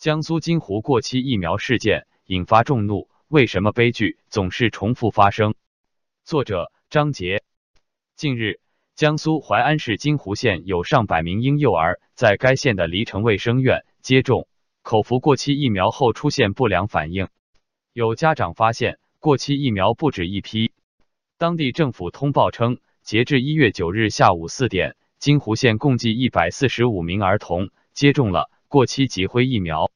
江苏金湖过期疫苗事件引发众怒，为什么悲剧总是重复发生？作者张杰。近日，江苏淮安市金湖县有上百名婴幼儿在该县的黎城卫生院接种口服过期疫苗后出现不良反应，有家长发现过期疫苗不止一批。当地政府通报称，截至一月九日下午四点，金湖县共计一百四十五名儿童接种了。过期脊灰疫苗，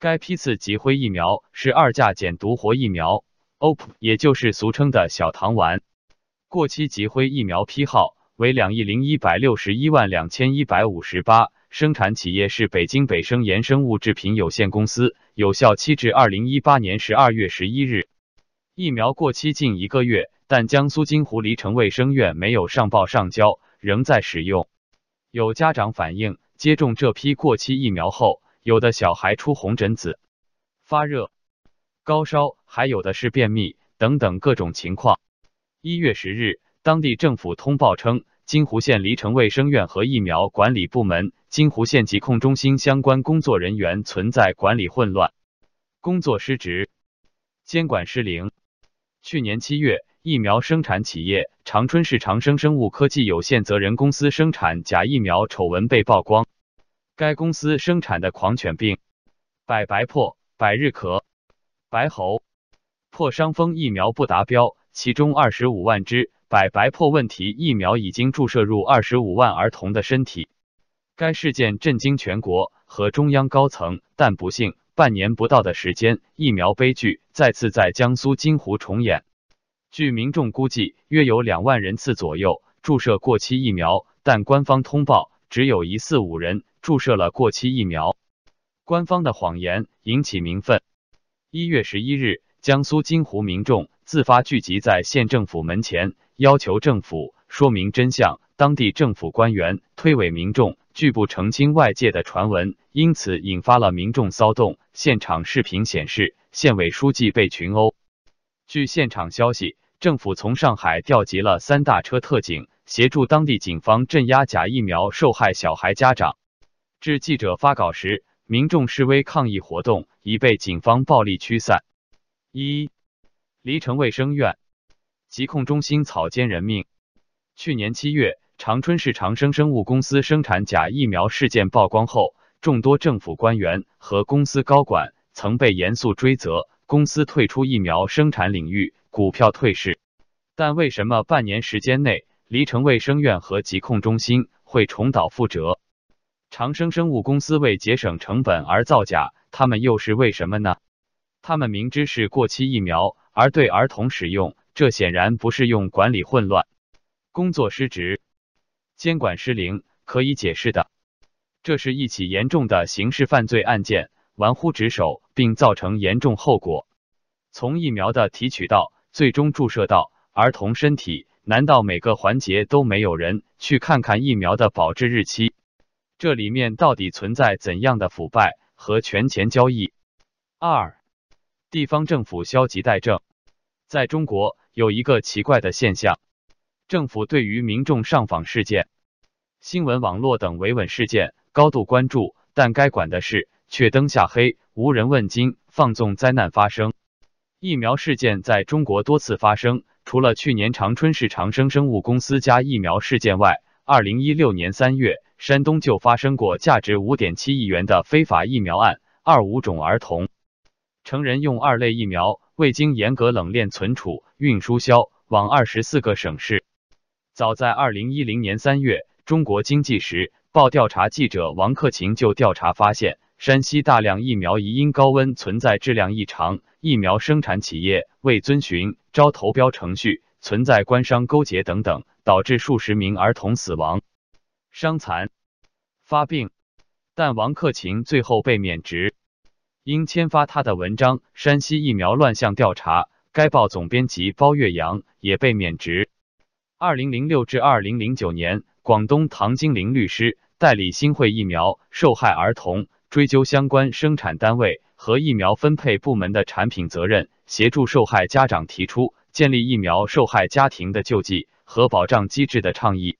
该批次吉辉疫苗是二价减毒活疫苗，OP，也就是俗称的小糖丸。过期吉辉疫苗批号为两亿零一百六十一万两千一百五十八，生产企业是北京北生研生物制品有限公司，有效期至二零一八年十二月十一日。疫苗过期近一个月，但江苏金湖黎城卫生院没有上报上交，仍在使用。有家长反映。接种这批过期疫苗后，有的小孩出红疹子、发热、高烧，还有的是便秘等等各种情况。一月十日，当地政府通报称，金湖县黎城卫生院和疫苗管理部门、金湖县疾控中心相关工作人员存在管理混乱、工作失职、监管失灵。去年七月。疫苗生产企业长春市长生生物科技有限责任公司生产假疫苗丑闻被曝光。该公司生产的狂犬病百白破、百日咳、白喉破伤风疫苗不达标，其中二十五万支百白破问题疫苗已经注射入二十五万儿童的身体。该事件震惊全国和中央高层，但不幸，半年不到的时间，疫苗悲剧再次在江苏金湖重演。据民众估计，约有两万人次左右注射过期疫苗，但官方通报只有一四五人注射了过期疫苗，官方的谎言引起民愤。一月十一日，江苏金湖民众自发聚集在县政府门前，要求政府说明真相。当地政府官员推诿民众拒不澄清外界的传闻，因此引发了民众骚动。现场视频显示，县委书记被群殴。据现场消息。政府从上海调集了三大车特警，协助当地警方镇压假疫苗受害小孩家长。至记者发稿时，民众示威抗议活动已被警方暴力驱散。一，黎城卫生院疾控中心草菅人命。去年七月，长春市长生生物公司生产假疫苗事件曝光后，众多政府官员和公司高管曾被严肃追责，公司退出疫苗生产领域。股票退市，但为什么半年时间内，黎城卫生院和疾控中心会重蹈覆辙？长生生物公司为节省成本而造假，他们又是为什么呢？他们明知是过期疫苗而对儿童使用，这显然不是用管理混乱、工作失职、监管失灵可以解释的，这是一起严重的刑事犯罪案件，玩忽职守并造成严重后果。从疫苗的提取到最终注射到儿童身体，难道每个环节都没有人去看看疫苗的保质日期？这里面到底存在怎样的腐败和权钱交易？二，地方政府消极怠政。在中国有一个奇怪的现象，政府对于民众上访事件、新闻网络等维稳事件高度关注，但该管的事却灯下黑，无人问津，放纵灾难发生。疫苗事件在中国多次发生，除了去年长春市长生生物公司加疫苗事件外，二零一六年三月，山东就发生过价值五点七亿元的非法疫苗案，二五种儿童、成人用二类疫苗未经严格冷链存储、运输销往二十四个省市。早在二零一零年三月，中国经济时报调查记者王克勤就调查发现。山西大量疫苗疑因高温存在质量异常，疫苗生产企业未遵循招投标程序，存在官商勾结等等，导致数十名儿童死亡、伤残、发病。但王克勤最后被免职，因签发他的文章《山西疫苗乱象调查》，该报总编辑包月阳也被免职。二零零六至二零零九年，广东唐金玲律师代理新会疫苗受害儿童。追究相关生产单位和疫苗分配部门的产品责任，协助受害家长提出建立疫苗受害家庭的救济和保障机制的倡议。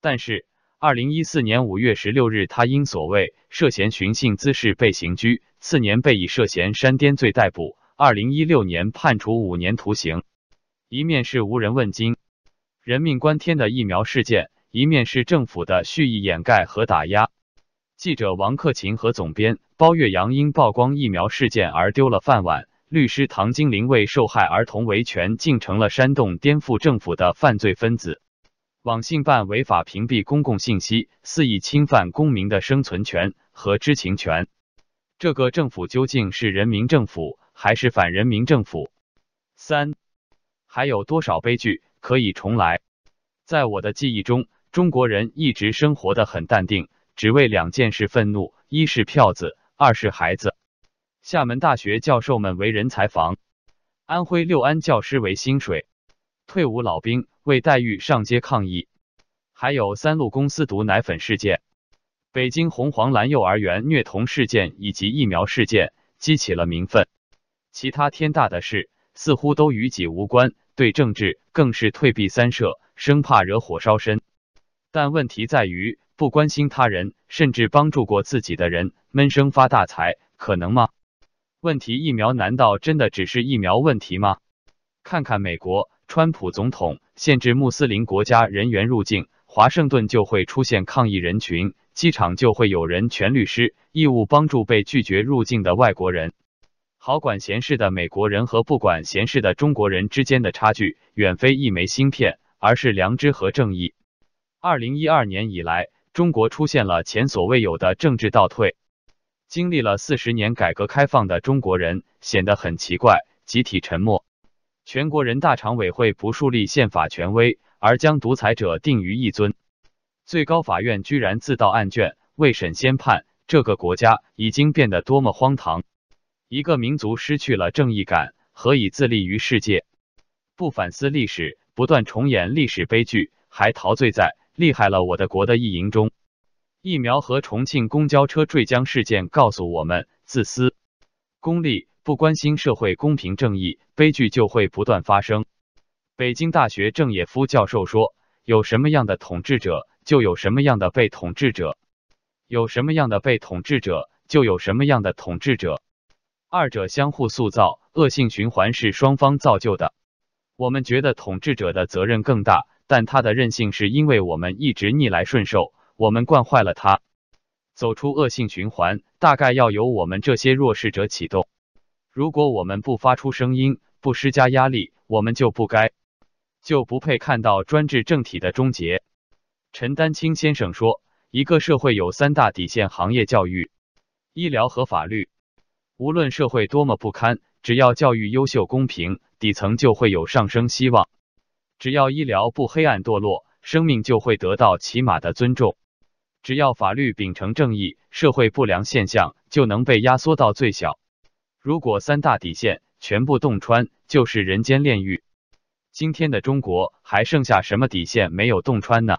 但是，二零一四年五月十六日，他因所谓涉嫌寻衅滋事被刑拘，次年被以涉嫌煽颠罪逮捕。二零一六年判处五年徒刑。一面是无人问津、人命关天的疫苗事件，一面是政府的蓄意掩盖和打压。记者王克勤和总编包月阳因曝光疫苗事件而丢了饭碗，律师唐金玲为受害儿童维权，竟成了煽动颠覆政府的犯罪分子。网信办违法屏蔽公共信息，肆意侵犯公民的生存权和知情权。这个政府究竟是人民政府还是反人民政府？三，还有多少悲剧可以重来？在我的记忆中，中国人一直生活的很淡定。只为两件事愤怒：一是票子，二是孩子。厦门大学教授们为人才房，安徽六安教师为薪水，退伍老兵为待遇上街抗议。还有三鹿公司毒奶粉事件，北京红黄蓝幼儿园虐童事件以及疫苗事件，激起了民愤。其他天大的事似乎都与己无关，对政治更是退避三舍，生怕惹火烧身。但问题在于。不关心他人，甚至帮助过自己的人，闷声发大财，可能吗？问题疫苗难道真的只是疫苗问题吗？看看美国，川普总统限制穆斯林国家人员入境，华盛顿就会出现抗议人群，机场就会有人全律师义务帮助被拒绝入境的外国人。好管闲事的美国人和不管闲事的中国人之间的差距，远非一枚芯片，而是良知和正义。二零一二年以来。中国出现了前所未有的政治倒退，经历了四十年改革开放的中国人显得很奇怪，集体沉默。全国人大常委会不树立宪法权威，而将独裁者定于一尊。最高法院居然自盗案卷，未审先判，这个国家已经变得多么荒唐！一个民族失去了正义感，何以自立于世界？不反思历史，不断重演历史悲剧，还陶醉在。厉害了，我的国的意淫中，疫苗和重庆公交车坠江事件告诉我们：自私、功利、不关心社会公平正义，悲剧就会不断发生。北京大学郑也夫教授说：“有什么样的统治者，就有什么样的被统治者；有什么样的被统治者，就有什么样的统治者。二者相互塑造，恶性循环是双方造就的。我们觉得统治者的责任更大。”但他的任性是因为我们一直逆来顺受，我们惯坏了他。走出恶性循环，大概要由我们这些弱势者启动。如果我们不发出声音，不施加压力，我们就不该，就不配看到专制政体的终结。陈丹青先生说，一个社会有三大底线行业：教育、医疗和法律。无论社会多么不堪，只要教育优秀公平，底层就会有上升希望。只要医疗不黑暗堕落，生命就会得到起码的尊重；只要法律秉承正义，社会不良现象就能被压缩到最小。如果三大底线全部洞穿，就是人间炼狱。今天的中国还剩下什么底线没有洞穿呢？